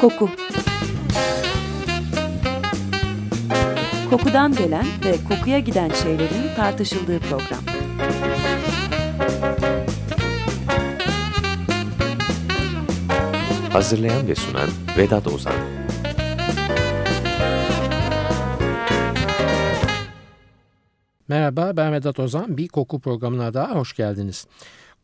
Koku Kokudan gelen ve kokuya giden şeylerin tartışıldığı program. Hazırlayan ve sunan Vedat Ozan Merhaba ben Vedat Ozan. Bir koku programına daha hoş geldiniz.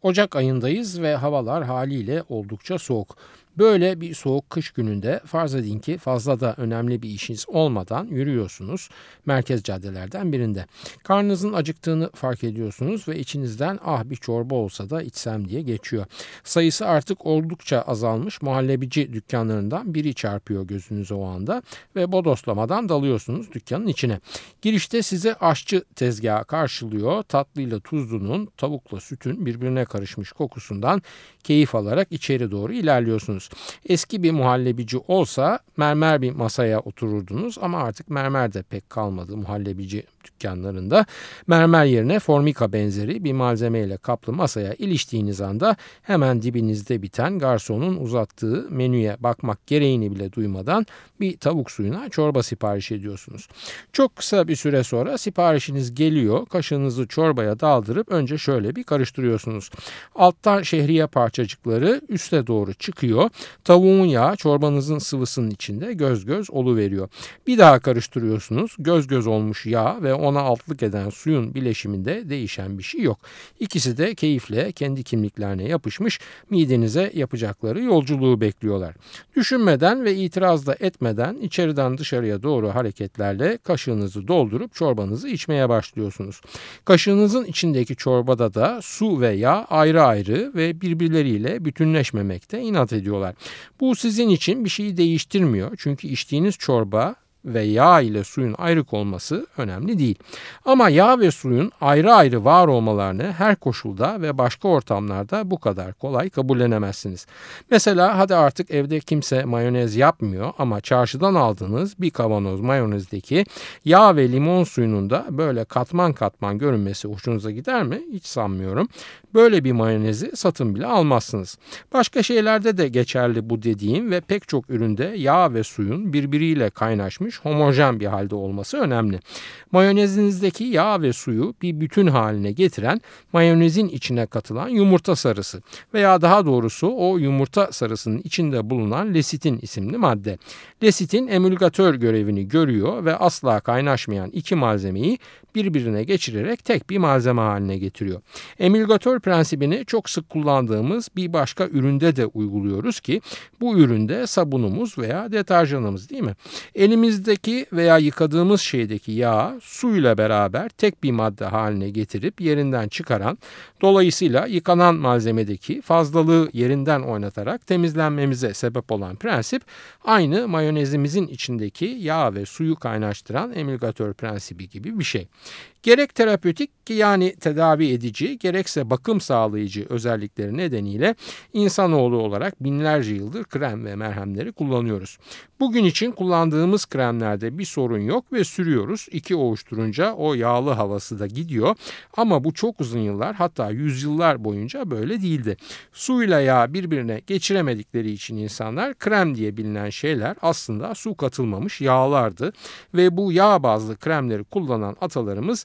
Ocak ayındayız ve havalar haliyle oldukça soğuk. Böyle bir soğuk kış gününde farz edin ki fazla da önemli bir işiniz olmadan yürüyorsunuz merkez caddelerden birinde. Karnınızın acıktığını fark ediyorsunuz ve içinizden ah bir çorba olsa da içsem diye geçiyor. Sayısı artık oldukça azalmış muhallebici dükkanlarından biri çarpıyor gözünüze o anda ve bodoslamadan dalıyorsunuz dükkanın içine. Girişte size aşçı tezgahı karşılıyor. Tatlıyla tuzlunun, tavukla sütün birbirine karışmış kokusundan keyif alarak içeri doğru ilerliyorsunuz otururdunuz. Eski bir muhallebici olsa mermer bir masaya otururdunuz ama artık mermer de pek kalmadı muhallebici dükkanlarında. Mermer yerine formika benzeri bir malzemeyle kaplı masaya iliştiğiniz anda hemen dibinizde biten garsonun uzattığı menüye bakmak gereğini bile duymadan bir tavuk suyuna çorba sipariş ediyorsunuz. Çok kısa bir süre sonra siparişiniz geliyor. Kaşığınızı çorbaya daldırıp önce şöyle bir karıştırıyorsunuz. Alttan şehriye parçacıkları üste doğru çıkıyor. Tavuğun yağı çorbanızın sıvısının içinde göz göz olu veriyor. Bir daha karıştırıyorsunuz. Göz göz olmuş yağ ve ona altlık eden suyun bileşiminde değişen bir şey yok. İkisi de keyifle kendi kimliklerine yapışmış midenize yapacakları yolculuğu bekliyorlar. Düşünmeden ve itiraz da etmeden içeriden dışarıya doğru hareketlerle kaşığınızı doldurup çorbanızı içmeye başlıyorsunuz. Kaşığınızın içindeki çorbada da su ve yağ ayrı ayrı ve birbirleriyle bütünleşmemekte inat ediyorlar. Bu sizin için bir şeyi değiştirmiyor. Çünkü içtiğiniz çorba ve yağ ile suyun ayrık olması önemli değil. Ama yağ ve suyun ayrı ayrı var olmalarını her koşulda ve başka ortamlarda bu kadar kolay kabullenemezsiniz. Mesela hadi artık evde kimse mayonez yapmıyor ama çarşıdan aldığınız bir kavanoz mayonezdeki yağ ve limon suyunun da böyle katman katman görünmesi hoşunuza gider mi? Hiç sanmıyorum. Böyle bir mayonezi satın bile almazsınız. Başka şeylerde de geçerli bu dediğim ve pek çok üründe yağ ve suyun birbiriyle kaynaşmış karışmış homojen bir halde olması önemli. Mayonezinizdeki yağ ve suyu bir bütün haline getiren mayonezin içine katılan yumurta sarısı veya daha doğrusu o yumurta sarısının içinde bulunan lesitin isimli madde. Lesitin emülgatör görevini görüyor ve asla kaynaşmayan iki malzemeyi birbirine geçirerek tek bir malzeme haline getiriyor. Emülgatör prensibini çok sık kullandığımız bir başka üründe de uyguluyoruz ki bu üründe sabunumuz veya deterjanımız değil mi? Elimizdeki veya yıkadığımız şeydeki yağ suyla beraber tek bir madde haline getirip yerinden çıkaran dolayısıyla yıkanan malzemedeki fazlalığı yerinden oynatarak temizlenmemize sebep olan prensip aynı mayonezimizin içindeki yağ ve suyu kaynaştıran emülgatör prensibi gibi bir şey. Gerek terapötik yani tedavi edici gerekse bakım sağlayıcı özellikleri nedeniyle insanoğlu olarak binlerce yıldır krem ve merhemleri kullanıyoruz. Bugün için kullandığımız kremlerde bir sorun yok ve sürüyoruz. İki ovuşturunca o yağlı havası da gidiyor. Ama bu çok uzun yıllar hatta yüzyıllar boyunca böyle değildi. Suyla yağ birbirine geçiremedikleri için insanlar krem diye bilinen şeyler aslında su katılmamış yağlardı. Ve bu yağ bazlı kremleri kullanan atalarımız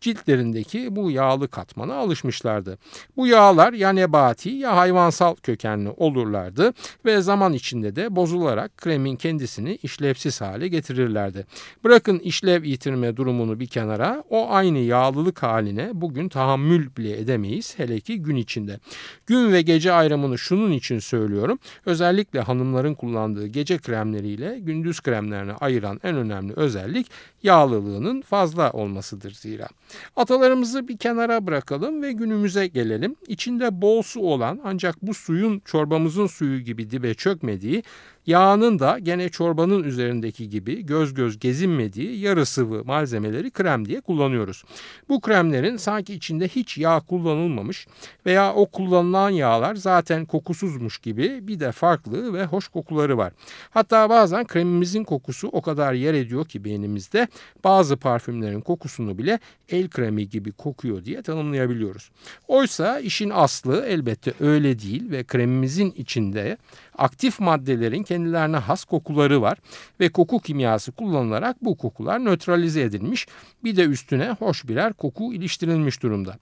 ciltlerindeki bu yağlı katmana alışmışlardı. Bu yağlar ya nebati ya hayvansal kökenli olurlardı ve zaman içinde de bozularak kremin kendisini işlevsiz hale getirirlerdi. Bırakın işlev yitirme durumunu bir kenara o aynı yağlılık haline bugün tahammül bile edemeyiz hele ki gün içinde. Gün ve gece ayrımını şunun için söylüyorum. Özellikle hanımların kullandığı gece kremleriyle gündüz kremlerine ayıran en önemli özellik yağlılığının fazla olmasıdır zira. Atalarımızı bir kenara bırakalım ve günümüze gelelim. İçinde bol su olan ancak bu suyun çorbamızın suyu gibi dibe çökmediği Yağının da gene çorbanın üzerindeki gibi göz göz gezinmediği yarı sıvı malzemeleri krem diye kullanıyoruz. Bu kremlerin sanki içinde hiç yağ kullanılmamış veya o kullanılan yağlar zaten kokusuzmuş gibi bir de farklı ve hoş kokuları var. Hatta bazen kremimizin kokusu o kadar yer ediyor ki beynimizde bazı parfümlerin kokusunu bile el kremi gibi kokuyor diye tanımlayabiliyoruz. Oysa işin aslı elbette öyle değil ve kremimizin içinde aktif maddelerin kendi kendilerine has kokuları var ve koku kimyası kullanılarak bu kokular nötralize edilmiş. Bir de üstüne hoş birer koku iliştirilmiş durumda.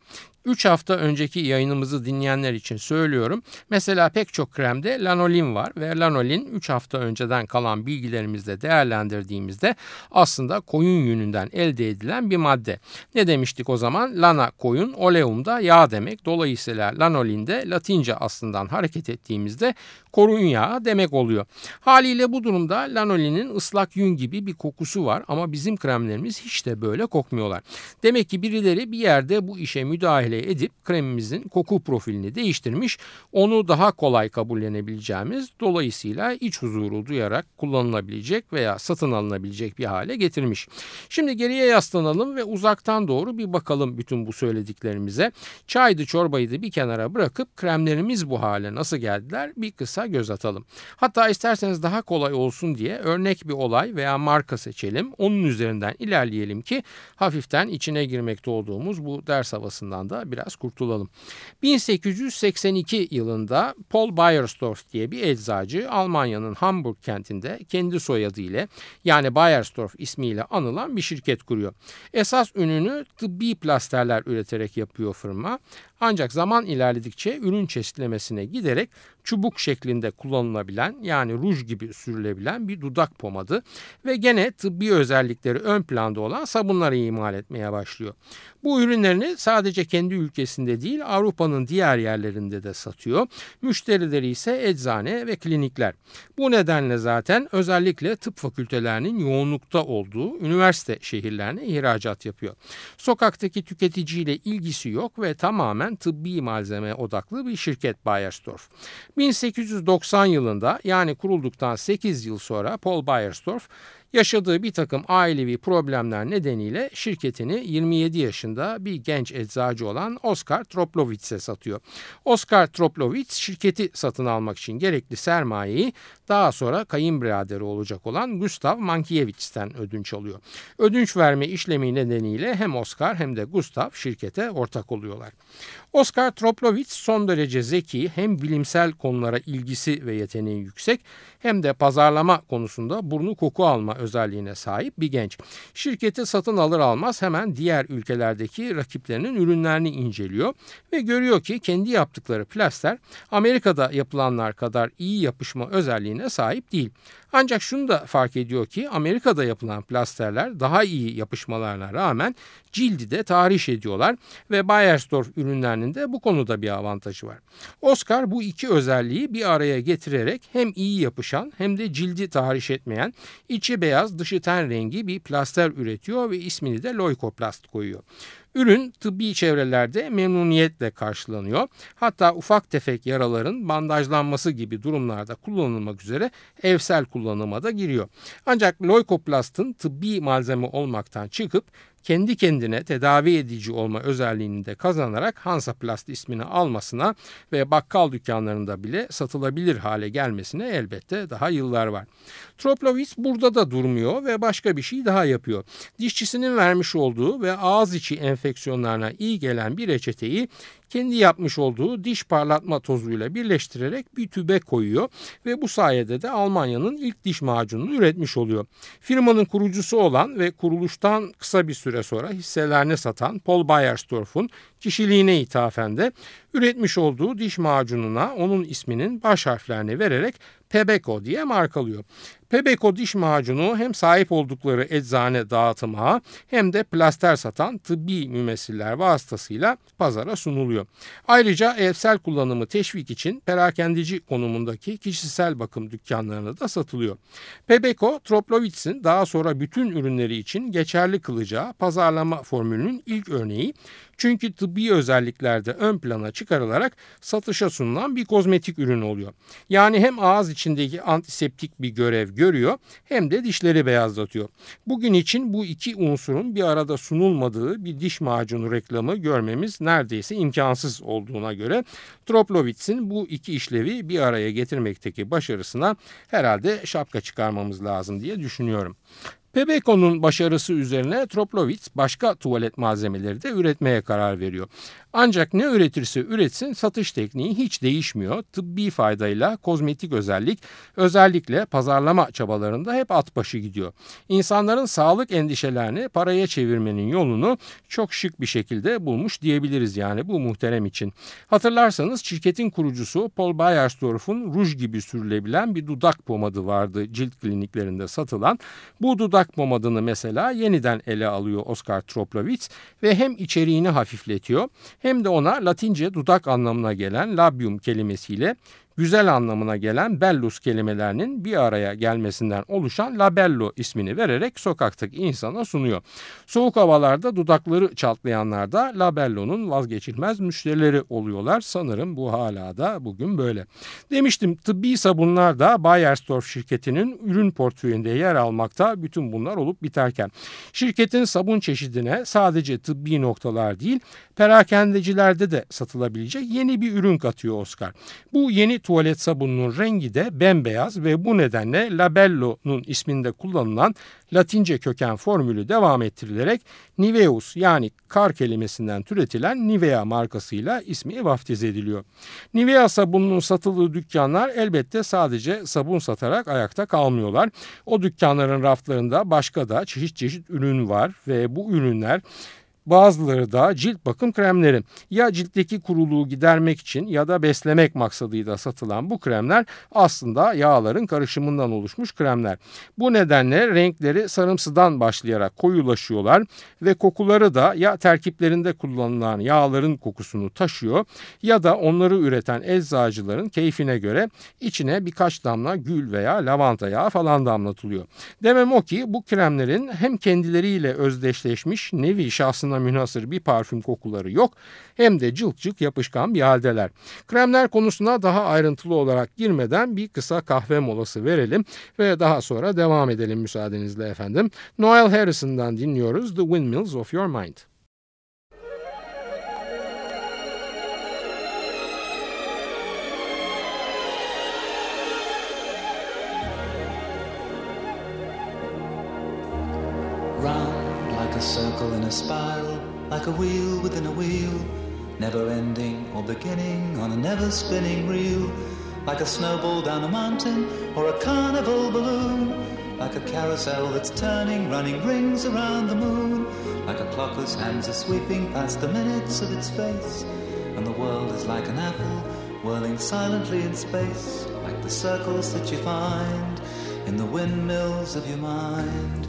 3 hafta önceki yayınımızı dinleyenler için söylüyorum. Mesela pek çok kremde lanolin var ve lanolin 3 hafta önceden kalan bilgilerimizle değerlendirdiğimizde aslında koyun yününden elde edilen bir madde. Ne demiştik o zaman? Lana koyun, oleum da yağ demek. Dolayısıyla lanolin de Latince aslından hareket ettiğimizde korun yağı demek oluyor. Haliyle bu durumda lanolinin ıslak yün gibi bir kokusu var ama bizim kremlerimiz hiç de böyle kokmuyorlar. Demek ki birileri bir yerde bu işe müdahale edip kremimizin koku profilini değiştirmiş, onu daha kolay kabullenebileceğimiz dolayısıyla iç huzuru duyarak kullanılabilecek veya satın alınabilecek bir hale getirmiş. Şimdi geriye yaslanalım ve uzaktan doğru bir bakalım bütün bu söylediklerimize. Çaydı çorbayı da bir kenara bırakıp kremlerimiz bu hale nasıl geldiler bir kısa göz atalım. Hatta isterseniz daha kolay olsun diye örnek bir olay veya marka seçelim. Onun üzerinden ilerleyelim ki hafiften içine girmekte olduğumuz bu ders havasından da biraz kurtulalım. 1882 yılında Paul Bayersdorf diye bir eczacı Almanya'nın Hamburg kentinde kendi soyadı ile yani Bayersdorf ismiyle anılan bir şirket kuruyor. Esas ününü tıbbi plasterler üreterek yapıyor firma. Ancak zaman ilerledikçe ürün çeşitlemesine giderek çubuk şeklinde kullanılabilen yani ruj gibi sürülebilen bir dudak pomadı ve gene tıbbi özellikleri ön planda olan sabunları imal etmeye başlıyor. Bu ürünlerini sadece kendi ülkesinde değil Avrupa'nın diğer yerlerinde de satıyor. Müşterileri ise eczane ve klinikler. Bu nedenle zaten özellikle tıp fakültelerinin yoğunlukta olduğu üniversite şehirlerine ihracat yapıyor. Sokaktaki tüketiciyle ilgisi yok ve tamamen tıbbi malzeme odaklı bir şirket Bayersdorf. 1890 yılında yani kurulduktan 8 yıl sonra Paul Bayersdorf yaşadığı bir takım ailevi problemler nedeniyle şirketini 27 yaşında bir genç eczacı olan Oscar Troplowitz'e satıyor. Oscar Troplowitz şirketi satın almak için gerekli sermayeyi daha sonra kayınbiraderi olacak olan Gustav Mankiewicz'ten ödünç alıyor. Ödünç verme işlemi nedeniyle hem Oscar hem de Gustav şirkete ortak oluyorlar. Oscar Troplowitz son derece zeki hem bilimsel konulara ilgisi ve yeteneği yüksek hem de pazarlama konusunda burnu koku alma özelliğine sahip bir genç. Şirketi satın alır almaz hemen diğer ülkelerdeki rakiplerinin ürünlerini inceliyor ve görüyor ki kendi yaptıkları plaster Amerika'da yapılanlar kadar iyi yapışma özelliğine sahip değil. Ancak şunu da fark ediyor ki Amerika'da yapılan plasterler daha iyi yapışmalarına rağmen cildi de tahriş ediyorlar ve Bayersdorf ürünlerinin de bu konuda bir avantajı var. Oscar bu iki özelliği bir araya getirerek hem iyi yapışan hem de cildi tahriş etmeyen içi beyaz dışı ten rengi bir plaster üretiyor ve ismini de Leukoplast koyuyor. Ürün tıbbi çevrelerde memnuniyetle karşılanıyor. Hatta ufak tefek yaraların bandajlanması gibi durumlarda kullanılmak üzere evsel kullanıma da giriyor. Ancak leukoplastın tıbbi malzeme olmaktan çıkıp kendi kendine tedavi edici olma özelliğini de kazanarak Hansaplast ismini almasına ve bakkal dükkanlarında bile satılabilir hale gelmesine elbette daha yıllar var. Troplowitz burada da durmuyor ve başka bir şey daha yapıyor. Dişçisinin vermiş olduğu ve ağız içi enfeksiyonlarına iyi gelen bir reçeteyi kendi yapmış olduğu diş parlatma tozuyla birleştirerek bir tübe koyuyor ve bu sayede de Almanya'nın ilk diş macununu üretmiş oluyor. Firmanın kurucusu olan ve kuruluştan kısa bir süre sonra hisselerini satan Paul Bayersdorf'un kişiliğine ithafen de üretmiş olduğu diş macununa onun isminin baş harflerini vererek Pebeco diye markalıyor. Pebeco diş macunu hem sahip oldukları eczane dağıtıma hem de plaster satan tıbbi mümessiller vasıtasıyla pazara sunuluyor. Ayrıca evsel kullanımı teşvik için perakendeci konumundaki kişisel bakım dükkanlarına da satılıyor. Pebeco, Troplowitz'in daha sonra bütün ürünleri için geçerli kılacağı pazarlama formülünün ilk örneği çünkü tıbbi özelliklerde ön plana çıkarılarak satışa sunulan bir kozmetik ürün oluyor. Yani hem ağız içindeki antiseptik bir görev görüyor hem de dişleri beyazlatıyor. Bugün için bu iki unsurun bir arada sunulmadığı bir diş macunu reklamı görmemiz neredeyse imkansız olduğuna göre Troplowitz'in bu iki işlevi bir araya getirmekteki başarısına herhalde şapka çıkarmamız lazım diye düşünüyorum. Pebeco'nun başarısı üzerine Troplovitz başka tuvalet malzemeleri de üretmeye karar veriyor. Ancak ne üretirse üretsin satış tekniği hiç değişmiyor. Tıbbi faydayla kozmetik özellik özellikle pazarlama çabalarında hep at başı gidiyor. İnsanların sağlık endişelerini paraya çevirmenin yolunu çok şık bir şekilde bulmuş diyebiliriz yani bu muhterem için. Hatırlarsanız şirketin kurucusu Paul Bayersdorf'un ruj gibi sürülebilen bir dudak pomadı vardı cilt kliniklerinde satılan. Bu dudak pomadını mesela yeniden ele alıyor Oscar Troplowitz ve hem içeriğini hafifletiyor hem de ona Latince dudak anlamına gelen labium kelimesiyle güzel anlamına gelen bellus kelimelerinin bir araya gelmesinden oluşan labello ismini vererek sokaktaki insana sunuyor. Soğuk havalarda dudakları çatlayanlar da labello'nun vazgeçilmez müşterileri oluyorlar. Sanırım bu hala da bugün böyle. Demiştim tıbbi sabunlar da Bayersdorf şirketinin ürün portföyünde yer almakta bütün bunlar olup biterken. Şirketin sabun çeşidine sadece tıbbi noktalar değil perakendecilerde de satılabilecek yeni bir ürün katıyor Oscar. Bu yeni tuvalet sabununun rengi de bembeyaz ve bu nedenle Labello'nun isminde kullanılan Latince köken formülü devam ettirilerek Niveus yani kar kelimesinden türetilen Nivea markasıyla ismi vaftiz ediliyor. Nivea sabununun satıldığı dükkanlar elbette sadece sabun satarak ayakta kalmıyorlar. O dükkanların raflarında başka da çeşit çeşit ürün var ve bu ürünler Bazıları da cilt bakım kremleri. Ya ciltteki kuruluğu gidermek için ya da beslemek maksadıyla satılan bu kremler aslında yağların karışımından oluşmuş kremler. Bu nedenle renkleri sarımsıdan başlayarak koyulaşıyorlar ve kokuları da ya terkiplerinde kullanılan yağların kokusunu taşıyor ya da onları üreten eczacıların keyfine göre içine birkaç damla gül veya lavanta yağı falan damlatılıyor. Demem o ki bu kremlerin hem kendileriyle özdeşleşmiş nevi şahsına ona münhasır bir parfüm kokuları yok hem de cılk cılk yapışkan bir haldeler. Kremler konusuna daha ayrıntılı olarak girmeden bir kısa kahve molası verelim ve daha sonra devam edelim müsaadenizle efendim. Noel Harrison'dan dinliyoruz The Windmills of Your Mind. Circle in a spiral, like a wheel within a wheel, never ending or beginning on a never spinning reel, like a snowball down a mountain or a carnival balloon, like a carousel that's turning, running rings around the moon, like a clock whose hands are sweeping past the minutes of its face, and the world is like an apple whirling silently in space, like the circles that you find in the windmills of your mind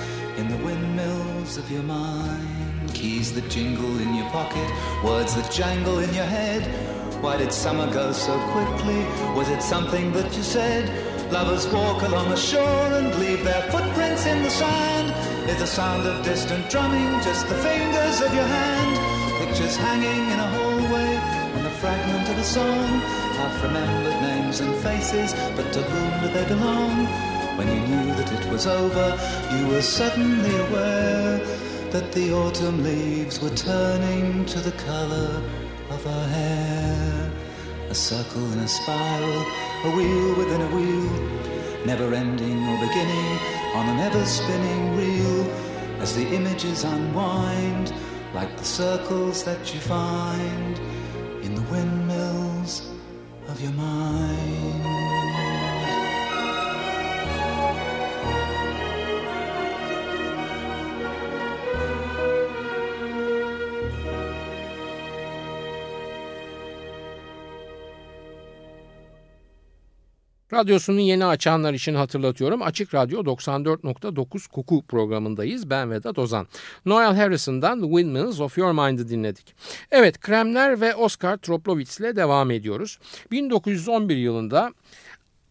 in the windmills of your mind. Keys that jingle in your pocket, words that jangle in your head. Why did summer go so quickly? Was it something that you said? Lovers walk along the shore and leave their footprints in the sand. Is the sound of distant drumming just the fingers of your hand? Pictures hanging in a hallway and the fragment of a song. Half remembered names and faces, but to whom do they belong? When you knew that it was over, you were suddenly aware that the autumn leaves were turning to the color of her hair. A circle in a spiral, a wheel within a wheel, never ending or beginning on an ever spinning reel as the images unwind like the circles that you find in the windmills of your mind. Radyosunu yeni açanlar için hatırlatıyorum. Açık Radyo 94.9 Kuku programındayız. Ben Vedat Ozan. Noel Harrison'dan Windmills of Your Mind'ı dinledik. Evet, Kremler ve Oscar Troplowitz ile devam ediyoruz. 1911 yılında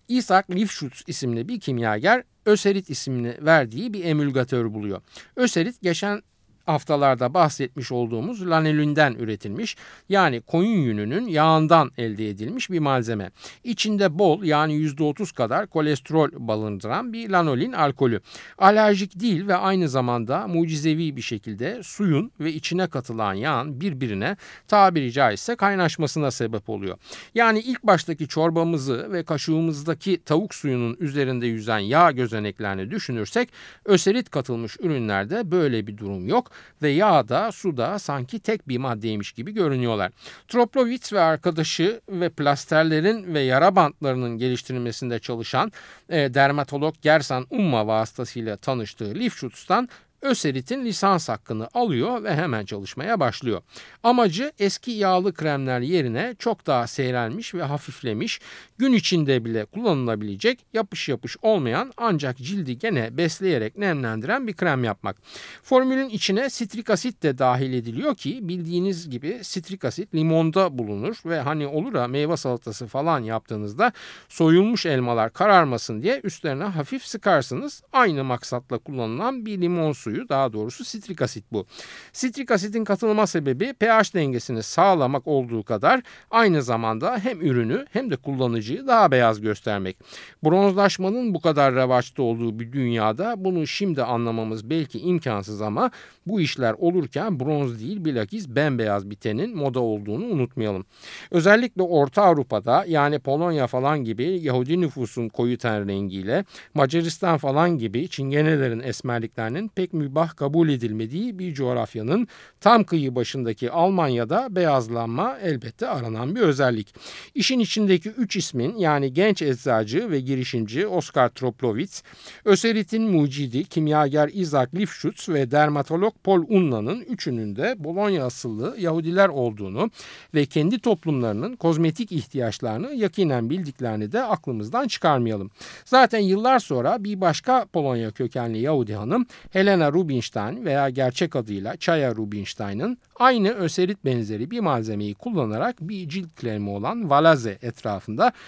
Isaac Lifshutz isimli bir kimyager Öserit ismini verdiği bir emülgatör buluyor. Öserit geçen haftalarda bahsetmiş olduğumuz lanolünden üretilmiş yani koyun yününün yağından elde edilmiş bir malzeme. İçinde bol yani %30 kadar kolesterol barındıran bir lanolin alkolü. Alerjik değil ve aynı zamanda mucizevi bir şekilde suyun ve içine katılan yağın birbirine tabiri caizse kaynaşmasına sebep oluyor. Yani ilk baştaki çorbamızı ve kaşığımızdaki tavuk suyunun üzerinde yüzen yağ gözeneklerini düşünürsek öserit katılmış ürünlerde böyle bir durum yok ve yağ da su da sanki tek bir maddeymiş gibi görünüyorlar. Troplovitz ve arkadaşı ve plasterlerin ve yara bantlarının geliştirilmesinde çalışan e, dermatolog Gersan Umma vasıtasıyla tanıştığı Lifschutz'tan Öserit'in lisans hakkını alıyor ve hemen çalışmaya başlıyor. Amacı eski yağlı kremler yerine çok daha seyrelmiş ve hafiflemiş, gün içinde bile kullanılabilecek yapış yapış olmayan ancak cildi gene besleyerek nemlendiren bir krem yapmak. Formülün içine sitrik asit de dahil ediliyor ki bildiğiniz gibi sitrik asit limonda bulunur ve hani olur ya meyve salatası falan yaptığınızda soyulmuş elmalar kararmasın diye üstlerine hafif sıkarsınız. Aynı maksatla kullanılan bir limon suyu daha doğrusu sitrik asit bu. Sitrik asitin katılma sebebi pH dengesini sağlamak olduğu kadar aynı zamanda hem ürünü hem de kullanıcıyı daha beyaz göstermek. Bronzlaşmanın bu kadar revaçta olduğu bir dünyada bunu şimdi anlamamız belki imkansız ama bu işler olurken bronz değil bilakis bembeyaz bir tenin moda olduğunu unutmayalım. Özellikle Orta Avrupa'da yani Polonya falan gibi Yahudi nüfusun koyu ten rengiyle Macaristan falan gibi Çingenelerin esmerliklerinin pek mübah kabul edilmediği bir coğrafyanın tam kıyı başındaki Almanya'da beyazlanma elbette aranan bir özellik. İşin içindeki üç ismin yani genç eczacı ve girişimci Oskar Troplowitz, Öserit'in mucidi kimyager Isaac Lifschutz ve dermatolog Paul Unna'nın üçünün de Bologna asıllı Yahudiler olduğunu ve kendi toplumlarının kozmetik ihtiyaçlarını yakinen bildiklerini de aklımızdan çıkarmayalım. Zaten yıllar sonra bir başka Polonya kökenli Yahudi hanım Helena Rubinstein veya gerçek adıyla Chaya Rubinstein'ın aynı öserit benzeri bir malzemeyi kullanarak bir cilt kremi olan Valaze etrafında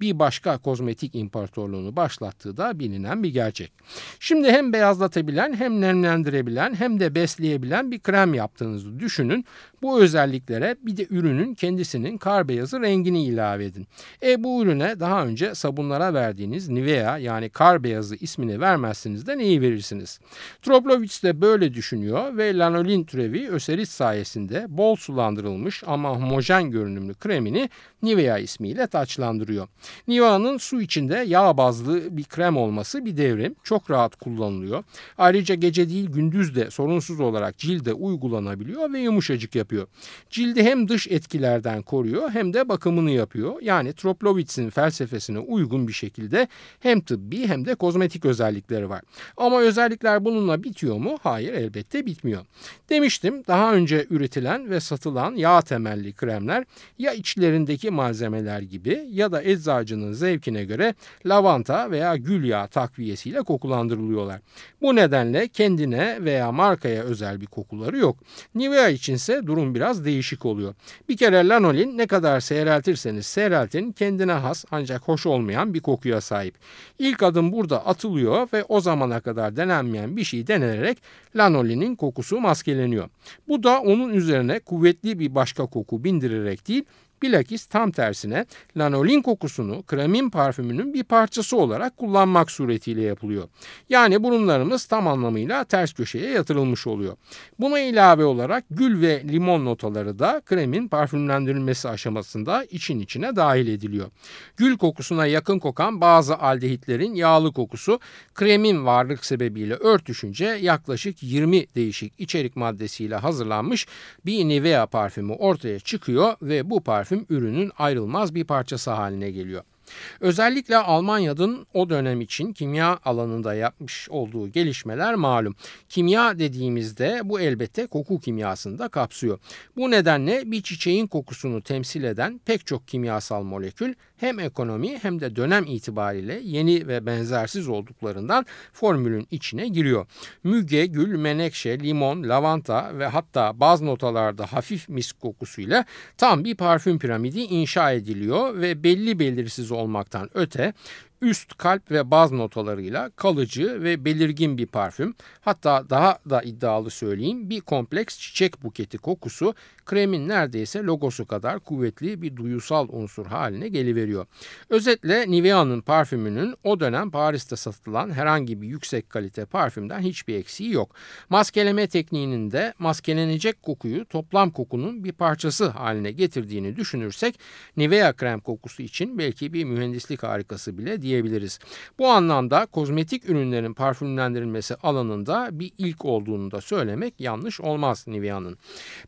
bir başka kozmetik imparatorluğunu başlattığı da bilinen bir gerçek. Şimdi hem beyazlatabilen hem nemlendirebilen hem de besleyebilen bir krem yaptığınızı düşünün. Bu özelliklere bir de ürünün kendisinin kar beyazı rengini ilave edin. E bu ürüne daha önce sabunlara verdiğiniz Nivea yani kar beyazı ismini vermezsiniz de neyi verirsiniz? Troplowitz de böyle düşünüyor ve lanolin türevi öserit sayesinde bol sulandırılmış ama homojen görünümlü kremini Nivea ismiyle taçlandırıyor. Nivea'nın su içinde yağ bazlı bir krem olması bir devrim. Çok rahat kullanılıyor. Ayrıca gece değil gündüz de sorunsuz olarak cilde uygulanabiliyor ve yumuşacık yapıyor. Cildi hem dış etkilerden koruyor hem de bakımını yapıyor. Yani Troplowitz'in felsefesine uygun bir şekilde hem tıbbi hem de kozmetik özellikleri var. Ama özellikler bununla bitiyor mu? Hayır elbette bitmiyor. Demiştim daha önce üretilen ve satılan yağ temelli kremler ya içlerindeki malzemeler gibi ya da eczacının zevkine göre lavanta veya gül yağı takviyesiyle kokulandırılıyorlar. Bu nedenle kendine veya markaya özel bir kokuları yok. Nivea içinse durum biraz değişik oluyor. Bir kere lanolin ne kadar seyreltirseniz seyreltin kendine has ancak hoş olmayan bir kokuya sahip. İlk adım burada atılıyor ve o zamana kadar denenmeyen bir şey denenerek lanolinin kokusu maskeleniyor. Bu da onun üzerine kuvvetli bir başka koku bindirerek değil Bilakis tam tersine lanolin kokusunu kremin parfümünün bir parçası olarak kullanmak suretiyle yapılıyor. Yani burunlarımız tam anlamıyla ters köşeye yatırılmış oluyor. Buna ilave olarak gül ve limon notaları da kremin parfümlendirilmesi aşamasında için içine dahil ediliyor. Gül kokusuna yakın kokan bazı aldehitlerin yağlı kokusu kremin varlık sebebiyle örtüşünce yaklaşık 20 değişik içerik maddesiyle hazırlanmış bir Nivea parfümü ortaya çıkıyor ve bu parfüm parfüm ürünün ayrılmaz bir parçası haline geliyor. Özellikle Almanya'nın o dönem için kimya alanında yapmış olduğu gelişmeler malum. Kimya dediğimizde bu elbette koku kimyasını da kapsıyor. Bu nedenle bir çiçeğin kokusunu temsil eden pek çok kimyasal molekül hem ekonomi hem de dönem itibariyle yeni ve benzersiz olduklarından formülün içine giriyor. Müge, gül, menekşe, limon, lavanta ve hatta bazı notalarda hafif misk kokusuyla tam bir parfüm piramidi inşa ediliyor ve belli belirsiz olmaktan öte üst kalp ve baz notalarıyla kalıcı ve belirgin bir parfüm. Hatta daha da iddialı söyleyeyim bir kompleks çiçek buketi kokusu kremin neredeyse logosu kadar kuvvetli bir duyusal unsur haline geliveriyor. Özetle Nivea'nın parfümünün o dönem Paris'te satılan herhangi bir yüksek kalite parfümden hiçbir eksiği yok. Maskeleme tekniğinin de maskelenecek kokuyu toplam kokunun bir parçası haline getirdiğini düşünürsek Nivea krem kokusu için belki bir mühendislik harikası bile diyebiliriz. Bu anlamda kozmetik ürünlerin parfümlendirilmesi alanında bir ilk olduğunu da söylemek yanlış olmaz Nivea'nın.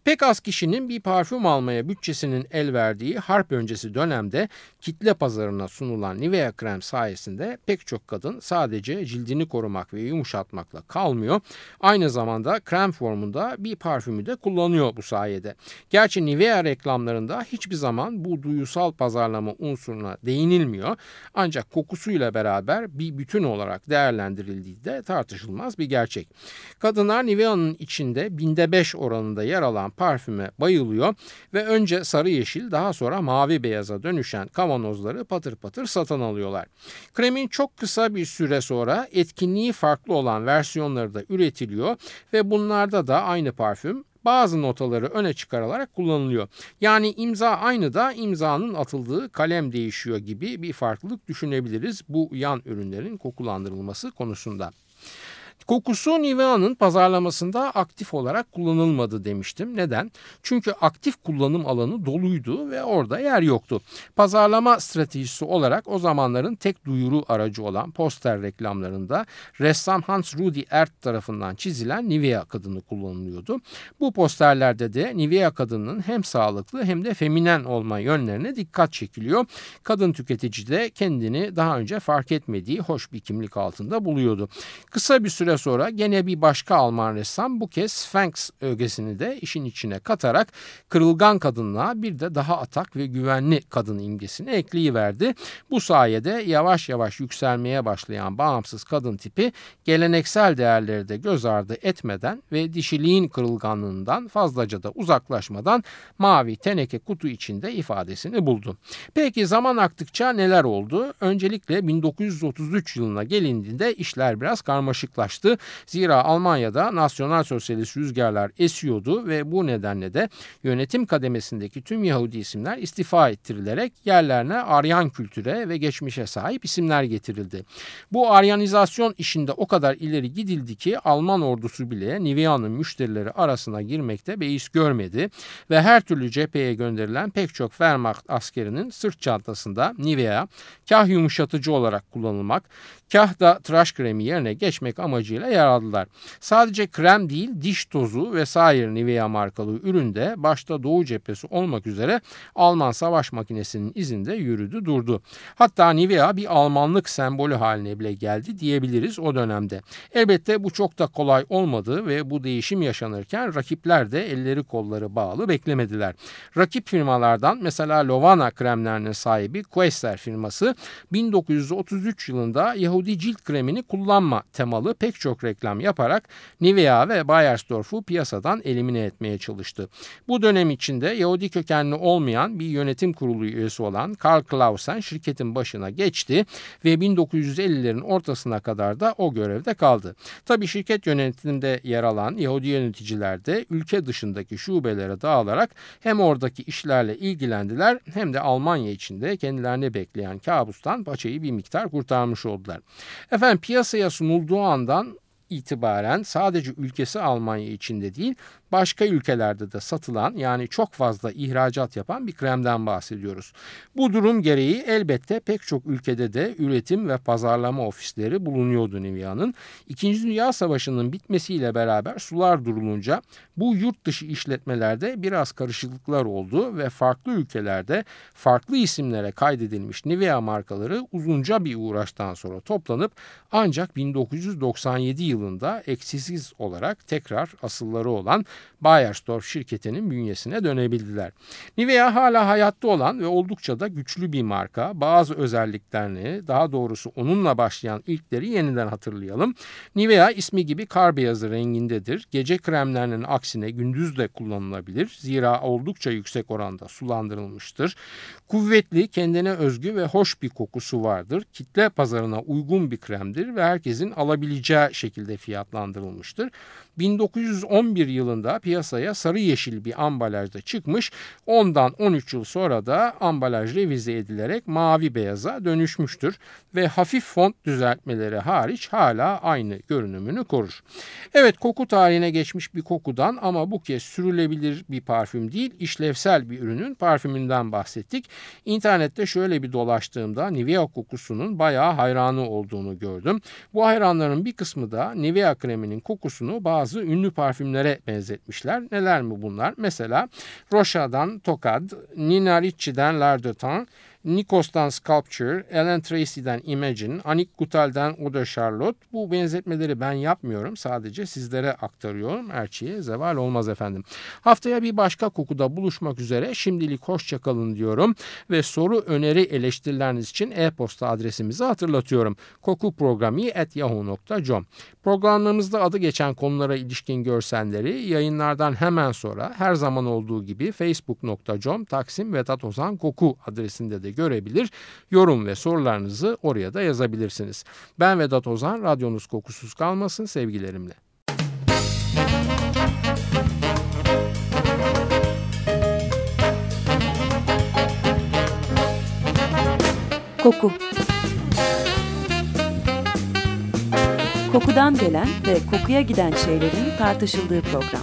Pek az kişinin bir parfüm almaya bütçesinin el verdiği harp öncesi dönemde kitle pazarına sunulan Nivea krem sayesinde pek çok kadın sadece cildini korumak ve yumuşatmakla kalmıyor. Aynı zamanda krem formunda bir parfümü de kullanıyor bu sayede. Gerçi Nivea reklamlarında hiçbir zaman bu duyusal pazarlama unsuruna değinilmiyor. Ancak kokusuyla beraber bir bütün olarak değerlendirildiği de tartışılmaz bir gerçek. Kadınlar Nivea'nın içinde binde beş oranında yer alan parfüme bayılıyor ve önce sarı yeşil daha sonra mavi beyaza dönüşen kavanozları patır patır satın alıyorlar. Kremin çok kısa bir süre sonra etkinliği farklı olan versiyonları da üretiliyor ve bunlarda da aynı parfüm bazı notaları öne çıkarılarak kullanılıyor. Yani imza aynı da imzanın atıldığı kalem değişiyor gibi bir farklılık düşünebiliriz bu yan ürünlerin kokulandırılması konusunda. Kokusu Nivea'nın pazarlamasında aktif olarak kullanılmadı demiştim. Neden? Çünkü aktif kullanım alanı doluydu ve orada yer yoktu. Pazarlama stratejisi olarak o zamanların tek duyuru aracı olan poster reklamlarında ressam Hans Rudi Ert tarafından çizilen Nivea kadını kullanılıyordu. Bu posterlerde de Nivea kadının hem sağlıklı hem de feminen olma yönlerine dikkat çekiliyor. Kadın tüketici de kendini daha önce fark etmediği hoş bir kimlik altında buluyordu. Kısa bir süre sonra gene bir başka Alman ressam bu kez Sphinx ögesini de işin içine katarak kırılgan kadınlığa bir de daha atak ve güvenli kadın imgesini ekleyiverdi. Bu sayede yavaş yavaş yükselmeye başlayan bağımsız kadın tipi geleneksel değerleri de göz ardı etmeden ve dişiliğin kırılganlığından fazlaca da uzaklaşmadan mavi teneke kutu içinde ifadesini buldu. Peki zaman aktıkça neler oldu? Öncelikle 1933 yılına gelindiğinde işler biraz karmaşıklaştı çıktı. Zira Almanya'da nasyonal sosyalist rüzgarlar esiyordu ve bu nedenle de yönetim kademesindeki tüm Yahudi isimler istifa ettirilerek yerlerine Aryan kültüre ve geçmişe sahip isimler getirildi. Bu Aryanizasyon işinde o kadar ileri gidildi ki Alman ordusu bile Nivea'nın müşterileri arasına girmekte beis görmedi ve her türlü cepheye gönderilen pek çok Wehrmacht askerinin sırt çantasında Nivea kah yumuşatıcı olarak kullanılmak, kah da tıraş kremi yerine geçmek amacıyla yer aldılar. Sadece krem değil diş tozu vesaire Nivea markalı üründe başta Doğu cephesi olmak üzere Alman savaş makinesinin izinde yürüdü durdu. Hatta Nivea bir Almanlık sembolü haline bile geldi diyebiliriz o dönemde. Elbette bu çok da kolay olmadı ve bu değişim yaşanırken rakipler de elleri kolları bağlı beklemediler. Rakip firmalardan mesela Lovana kremlerinin sahibi Quester firması 1933 yılında Yahudi cilt kremini kullanma temalı pek çok reklam yaparak Nivea ve Bayersdorf'u piyasadan elimine etmeye çalıştı. Bu dönem içinde Yahudi kökenli olmayan bir yönetim kurulu üyesi olan Karl Clausen şirketin başına geçti ve 1950'lerin ortasına kadar da o görevde kaldı. Tabi şirket yönetiminde yer alan Yahudi yöneticiler de ülke dışındaki şubelere dağılarak hem oradaki işlerle ilgilendiler hem de Almanya içinde kendilerini bekleyen kabustan paçayı bir miktar kurtarmış oldular. Efendim piyasaya sunulduğu andan itibaren sadece ülkesi Almanya içinde değil başka ülkelerde de satılan yani çok fazla ihracat yapan bir kremden bahsediyoruz. Bu durum gereği elbette pek çok ülkede de üretim ve pazarlama ofisleri bulunuyordu Nivea'nın. İkinci Dünya Savaşı'nın bitmesiyle beraber sular durulunca bu yurt dışı işletmelerde biraz karışıklıklar oldu ve farklı ülkelerde farklı isimlere kaydedilmiş Nivea markaları uzunca bir uğraştan sonra toplanıp ancak 1997 yılında eksiksiz olarak tekrar asılları olan Bayersdorf şirketinin bünyesine dönebildiler. Nivea hala hayatta olan ve oldukça da güçlü bir marka. Bazı özelliklerini daha doğrusu onunla başlayan ilkleri yeniden hatırlayalım. Nivea ismi gibi kar beyazı rengindedir. Gece kremlerinin aksine gündüz de kullanılabilir. Zira oldukça yüksek oranda sulandırılmıştır. Kuvvetli, kendine özgü ve hoş bir kokusu vardır. Kitle pazarına uygun bir kremdir ve herkesin alabileceği şekilde fiyatlandırılmıştır. 1911 yılında piyasaya sarı yeşil bir ambalajda çıkmış. Ondan 13 yıl sonra da ambalaj revize edilerek mavi beyaza dönüşmüştür ve hafif font düzeltmeleri hariç hala aynı görünümünü korur. Evet koku tarihine geçmiş bir kokudan ama bu kez sürülebilir bir parfüm değil işlevsel bir ürünün parfümünden bahsettik. İnternette şöyle bir dolaştığımda Nivea kokusunun bayağı hayranı olduğunu gördüm. Bu hayranların bir kısmı da Nivea kreminin kokusunu bazı ünlü parfümlere benzetmişler. Neler mi bunlar? Mesela Rocha'dan Tokad, Nina Ricci'den L'Ardetan, Nikos'tan Sculpture, Ellen Tracy'den Imagine, Anik Gutal'den Oda Charlotte. Bu benzetmeleri ben yapmıyorum. Sadece sizlere aktarıyorum. Erçiye zeval olmaz efendim. Haftaya bir başka kokuda buluşmak üzere. Şimdilik hoşçakalın diyorum. Ve soru, öneri, eleştirileriniz için e-posta adresimizi hatırlatıyorum. kokuprogrami.yahoo.com Programlarımızda adı geçen konulara ilişkin görselleri yayınlardan hemen sonra her zaman olduğu gibi facebook.com Taksim Vedat Ozan Koku adresinde de görebilir. Yorum ve sorularınızı oraya da yazabilirsiniz. Ben Vedat Ozan, radyonuz kokusuz kalmasın sevgilerimle. Koku Kokudan gelen ve kokuya giden şeylerin tartışıldığı program.